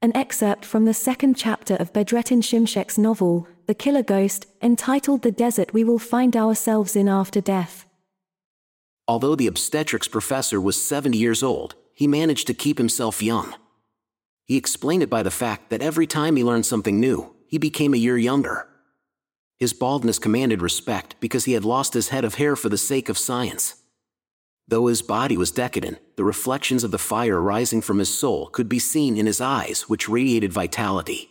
An excerpt from the second chapter of Bedrettin Simsek's novel, The Killer Ghost, entitled The Desert We Will Find Ourselves in After Death. Although the obstetrics professor was 70 years old, he managed to keep himself young. He explained it by the fact that every time he learned something new, he became a year younger. His baldness commanded respect because he had lost his head of hair for the sake of science. Though his body was decadent, the reflections of the fire rising from his soul could be seen in his eyes, which radiated vitality.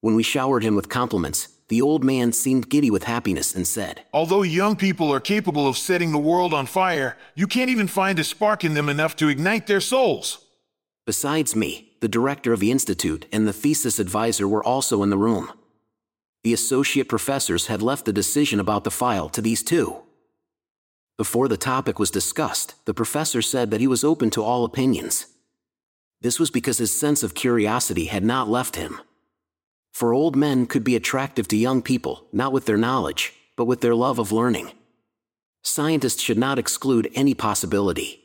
When we showered him with compliments, the old man seemed giddy with happiness and said, Although young people are capable of setting the world on fire, you can't even find a spark in them enough to ignite their souls. Besides me, the director of the institute and the thesis advisor were also in the room. The associate professors had left the decision about the file to these two. Before the topic was discussed, the professor said that he was open to all opinions. This was because his sense of curiosity had not left him. For old men could be attractive to young people, not with their knowledge, but with their love of learning. Scientists should not exclude any possibility.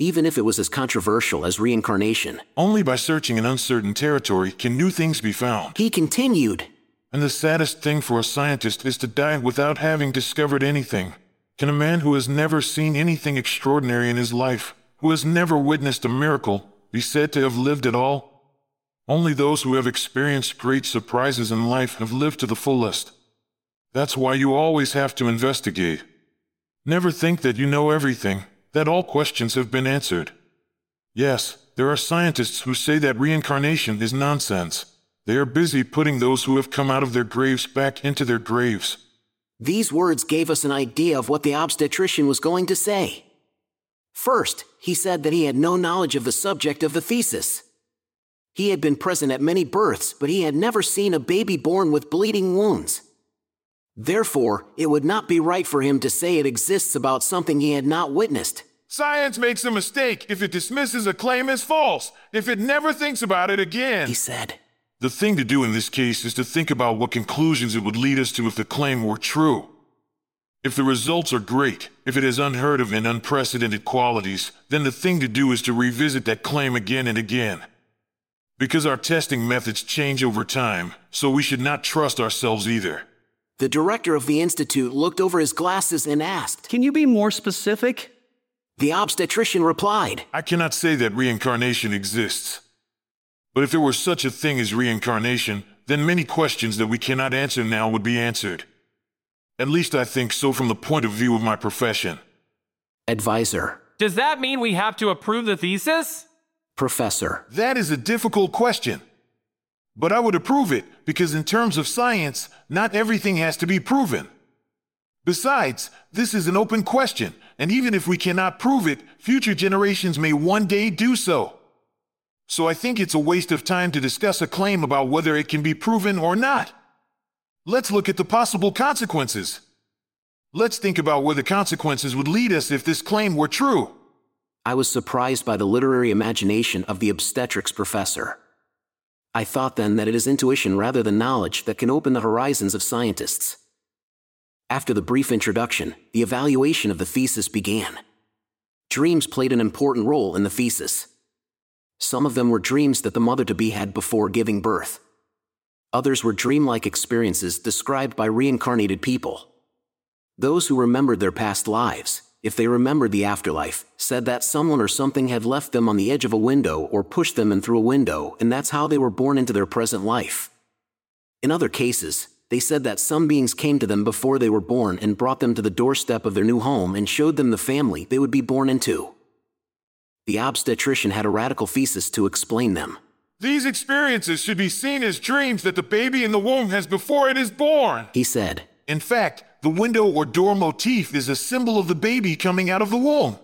Even if it was as controversial as reincarnation. Only by searching an uncertain territory can new things be found. He continued. And the saddest thing for a scientist is to die without having discovered anything. Can a man who has never seen anything extraordinary in his life, who has never witnessed a miracle, be said to have lived at all? Only those who have experienced great surprises in life have lived to the fullest. That's why you always have to investigate. Never think that you know everything, that all questions have been answered. Yes, there are scientists who say that reincarnation is nonsense. They are busy putting those who have come out of their graves back into their graves. These words gave us an idea of what the obstetrician was going to say. First, he said that he had no knowledge of the subject of the thesis. He had been present at many births, but he had never seen a baby born with bleeding wounds. Therefore, it would not be right for him to say it exists about something he had not witnessed. Science makes a mistake if it dismisses a claim as false, if it never thinks about it again. He said. The thing to do in this case is to think about what conclusions it would lead us to if the claim were true. If the results are great, if it has unheard of and unprecedented qualities, then the thing to do is to revisit that claim again and again. Because our testing methods change over time, so we should not trust ourselves either. The director of the institute looked over his glasses and asked, Can you be more specific? The obstetrician replied, I cannot say that reincarnation exists. But if there were such a thing as reincarnation, then many questions that we cannot answer now would be answered. At least I think so from the point of view of my profession. Advisor. Does that mean we have to approve the thesis? Professor. That is a difficult question. But I would approve it because, in terms of science, not everything has to be proven. Besides, this is an open question, and even if we cannot prove it, future generations may one day do so. So I think it's a waste of time to discuss a claim about whether it can be proven or not. Let's look at the possible consequences. Let's think about where the consequences would lead us if this claim were true. I was surprised by the literary imagination of the obstetrics professor. I thought then that it is intuition rather than knowledge that can open the horizons of scientists. After the brief introduction, the evaluation of the thesis began. Dreams played an important role in the thesis. Some of them were dreams that the mother to be had before giving birth. Others were dreamlike experiences described by reincarnated people. Those who remembered their past lives, if they remembered the afterlife, said that someone or something had left them on the edge of a window or pushed them in through a window, and that's how they were born into their present life. In other cases, they said that some beings came to them before they were born and brought them to the doorstep of their new home and showed them the family they would be born into the obstetrician had a radical thesis to explain them. These experiences should be seen as dreams that the baby in the womb has before it is born, he said. In fact, the window or door motif is a symbol of the baby coming out of the womb.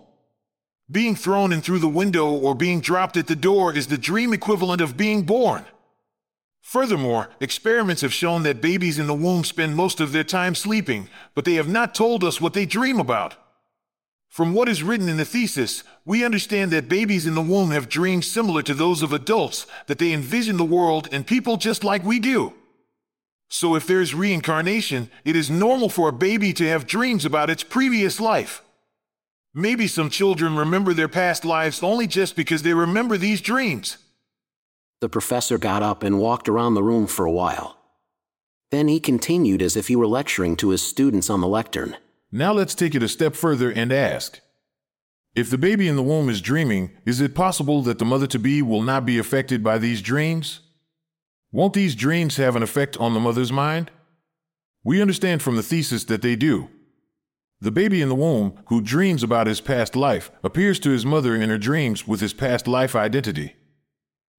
Being thrown in through the window or being dropped at the door is the dream equivalent of being born. Furthermore, experiments have shown that babies in the womb spend most of their time sleeping, but they have not told us what they dream about. From what is written in the thesis, we understand that babies in the womb have dreams similar to those of adults, that they envision the world and people just like we do. So if there is reincarnation, it is normal for a baby to have dreams about its previous life. Maybe some children remember their past lives only just because they remember these dreams. The professor got up and walked around the room for a while. Then he continued as if he were lecturing to his students on the lectern. Now let's take it a step further and ask If the baby in the womb is dreaming, is it possible that the mother to be will not be affected by these dreams? Won't these dreams have an effect on the mother's mind? We understand from the thesis that they do. The baby in the womb, who dreams about his past life, appears to his mother in her dreams with his past life identity.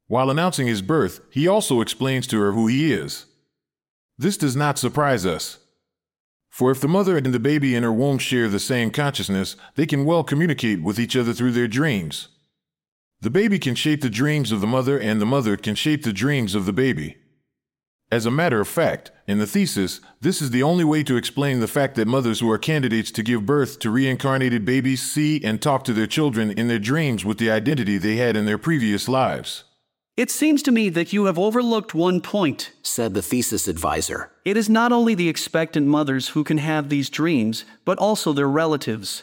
While announcing his birth, he also explains to her who he is. This does not surprise us. For if the mother and the baby in her womb share the same consciousness, they can well communicate with each other through their dreams. The baby can shape the dreams of the mother, and the mother can shape the dreams of the baby. As a matter of fact, in the thesis, this is the only way to explain the fact that mothers who are candidates to give birth to reincarnated babies see and talk to their children in their dreams with the identity they had in their previous lives. It seems to me that you have overlooked one point, said the thesis advisor. It is not only the expectant mothers who can have these dreams, but also their relatives.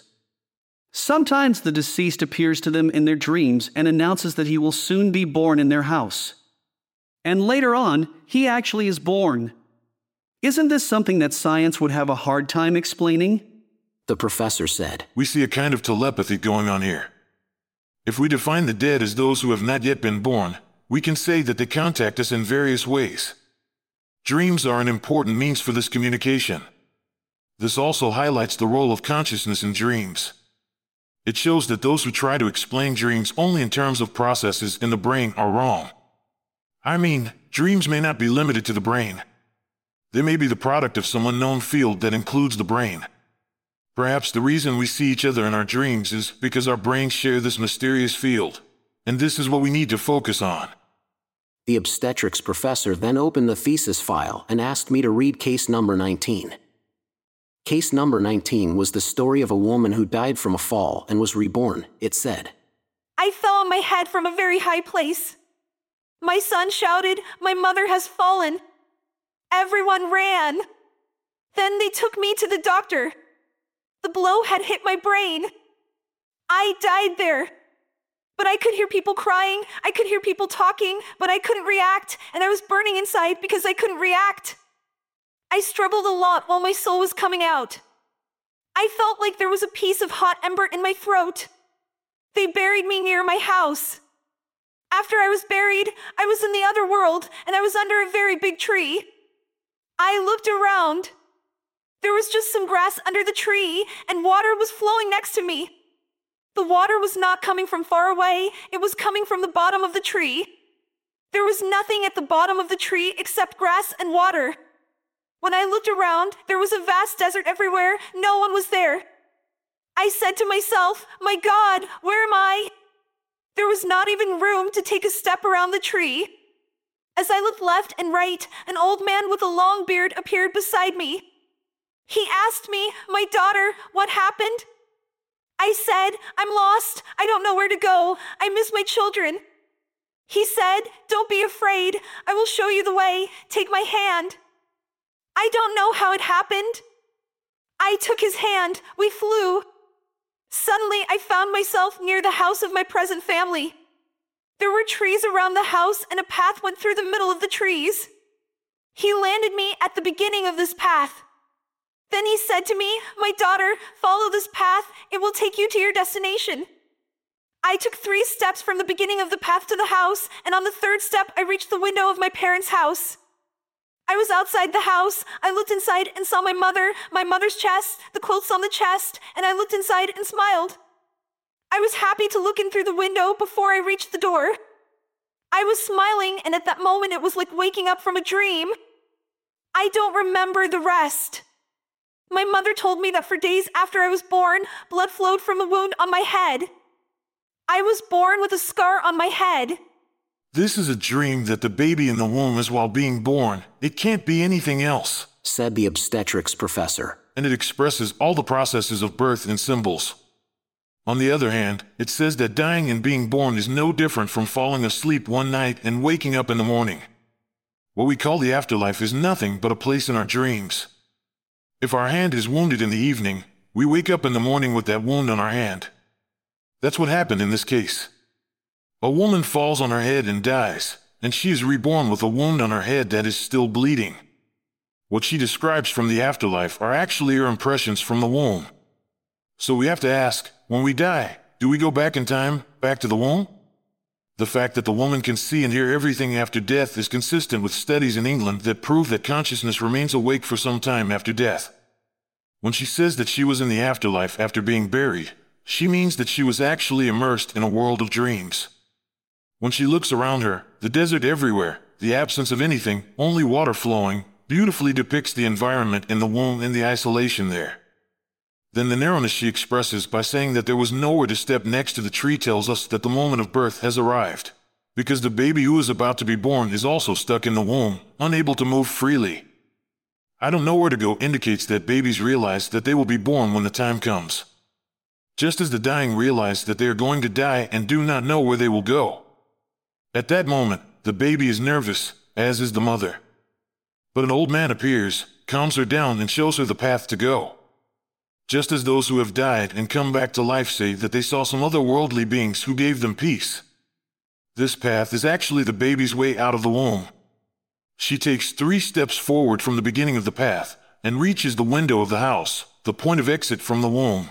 Sometimes the deceased appears to them in their dreams and announces that he will soon be born in their house. And later on, he actually is born. Isn't this something that science would have a hard time explaining? The professor said. We see a kind of telepathy going on here. If we define the dead as those who have not yet been born, we can say that they contact us in various ways. Dreams are an important means for this communication. This also highlights the role of consciousness in dreams. It shows that those who try to explain dreams only in terms of processes in the brain are wrong. I mean, dreams may not be limited to the brain. They may be the product of some unknown field that includes the brain. Perhaps the reason we see each other in our dreams is because our brains share this mysterious field, and this is what we need to focus on. The obstetrics professor then opened the thesis file and asked me to read case number 19. Case number 19 was the story of a woman who died from a fall and was reborn, it said. I fell on my head from a very high place. My son shouted, My mother has fallen. Everyone ran. Then they took me to the doctor. The blow had hit my brain. I died there. But I could hear people crying, I could hear people talking, but I couldn't react, and I was burning inside because I couldn't react. I struggled a lot while my soul was coming out. I felt like there was a piece of hot ember in my throat. They buried me near my house. After I was buried, I was in the other world and I was under a very big tree. I looked around. There was just some grass under the tree and water was flowing next to me. The water was not coming from far away, it was coming from the bottom of the tree. There was nothing at the bottom of the tree except grass and water. When I looked around, there was a vast desert everywhere. No one was there. I said to myself, My God, where am I? There was not even room to take a step around the tree. As I looked left and right, an old man with a long beard appeared beside me. He asked me, My daughter, what happened? I said, I'm lost. I don't know where to go. I miss my children. He said, Don't be afraid. I will show you the way. Take my hand. I don't know how it happened. I took his hand. We flew. Suddenly, I found myself near the house of my present family. There were trees around the house, and a path went through the middle of the trees. He landed me at the beginning of this path. Then he said to me, My daughter, follow this path, it will take you to your destination. I took three steps from the beginning of the path to the house, and on the third step, I reached the window of my parents' house. I was outside the house. I looked inside and saw my mother, my mother's chest, the quilts on the chest, and I looked inside and smiled. I was happy to look in through the window before I reached the door. I was smiling, and at that moment it was like waking up from a dream. I don't remember the rest. My mother told me that for days after I was born, blood flowed from a wound on my head. I was born with a scar on my head. This is a dream that the baby in the womb is while being born. It can't be anything else, said the obstetrics professor. And it expresses all the processes of birth in symbols. On the other hand, it says that dying and being born is no different from falling asleep one night and waking up in the morning. What we call the afterlife is nothing but a place in our dreams. If our hand is wounded in the evening, we wake up in the morning with that wound on our hand. That's what happened in this case. A woman falls on her head and dies, and she is reborn with a wound on her head that is still bleeding. What she describes from the afterlife are actually her impressions from the womb. So we have to ask, when we die, do we go back in time, back to the womb? The fact that the woman can see and hear everything after death is consistent with studies in England that prove that consciousness remains awake for some time after death. When she says that she was in the afterlife after being buried, she means that she was actually immersed in a world of dreams. When she looks around her, the desert everywhere, the absence of anything, only water flowing, beautifully depicts the environment in the womb and the isolation there. Then the narrowness she expresses by saying that there was nowhere to step next to the tree tells us that the moment of birth has arrived. Because the baby who is about to be born is also stuck in the womb, unable to move freely. I don't know where to go indicates that babies realize that they will be born when the time comes. Just as the dying realize that they are going to die and do not know where they will go. At that moment, the baby is nervous, as is the mother. But an old man appears, calms her down, and shows her the path to go just as those who have died and come back to life say that they saw some other worldly beings who gave them peace. This path is actually the baby's way out of the womb. She takes three steps forward from the beginning of the path and reaches the window of the house, the point of exit from the womb.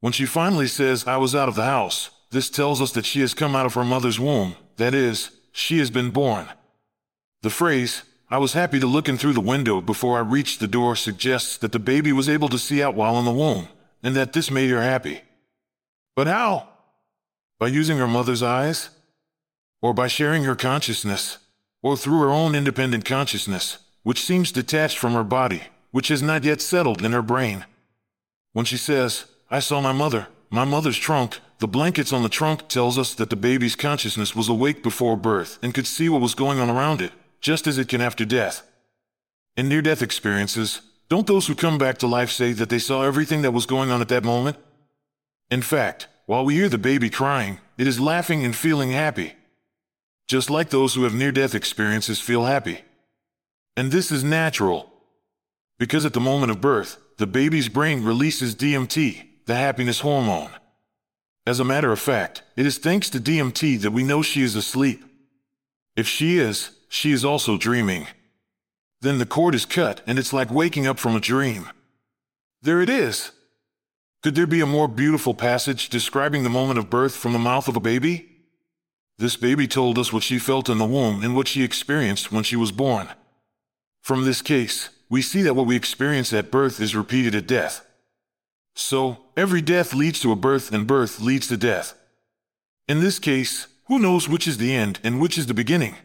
When she finally says, I was out of the house, this tells us that she has come out of her mother's womb, that is, she has been born. The phrase, I was happy to look in through the window before I reached the door suggests that the baby was able to see out while in the womb, and that this made her happy. But how? By using her mother's eyes? Or by sharing her consciousness? Or through her own independent consciousness, which seems detached from her body, which has not yet settled in her brain? When she says, I saw my mother, my mother's trunk, the blankets on the trunk tells us that the baby's consciousness was awake before birth and could see what was going on around it just as it can after death. In near death experiences, don't those who come back to life say that they saw everything that was going on at that moment? In fact, while we hear the baby crying, it is laughing and feeling happy. Just like those who have near death experiences feel happy. And this is natural. Because at the moment of birth, the baby's brain releases DMT, the happiness hormone. As a matter of fact, it is thanks to DMT that we know she is asleep. If she is, she is also dreaming. Then the cord is cut, and it's like waking up from a dream. There it is. Could there be a more beautiful passage describing the moment of birth from the mouth of a baby? This baby told us what she felt in the womb and what she experienced when she was born. From this case, we see that what we experience at birth is repeated at death. So, every death leads to a birth, and birth leads to death. In this case, who knows which is the end and which is the beginning?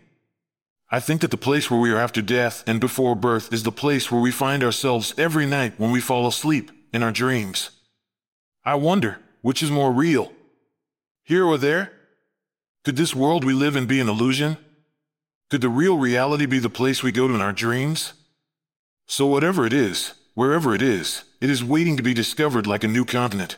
I think that the place where we are after death and before birth is the place where we find ourselves every night when we fall asleep in our dreams. I wonder which is more real, here or there? Could this world we live in be an illusion? Could the real reality be the place we go to in our dreams? So, whatever it is, wherever it is, it is waiting to be discovered like a new continent.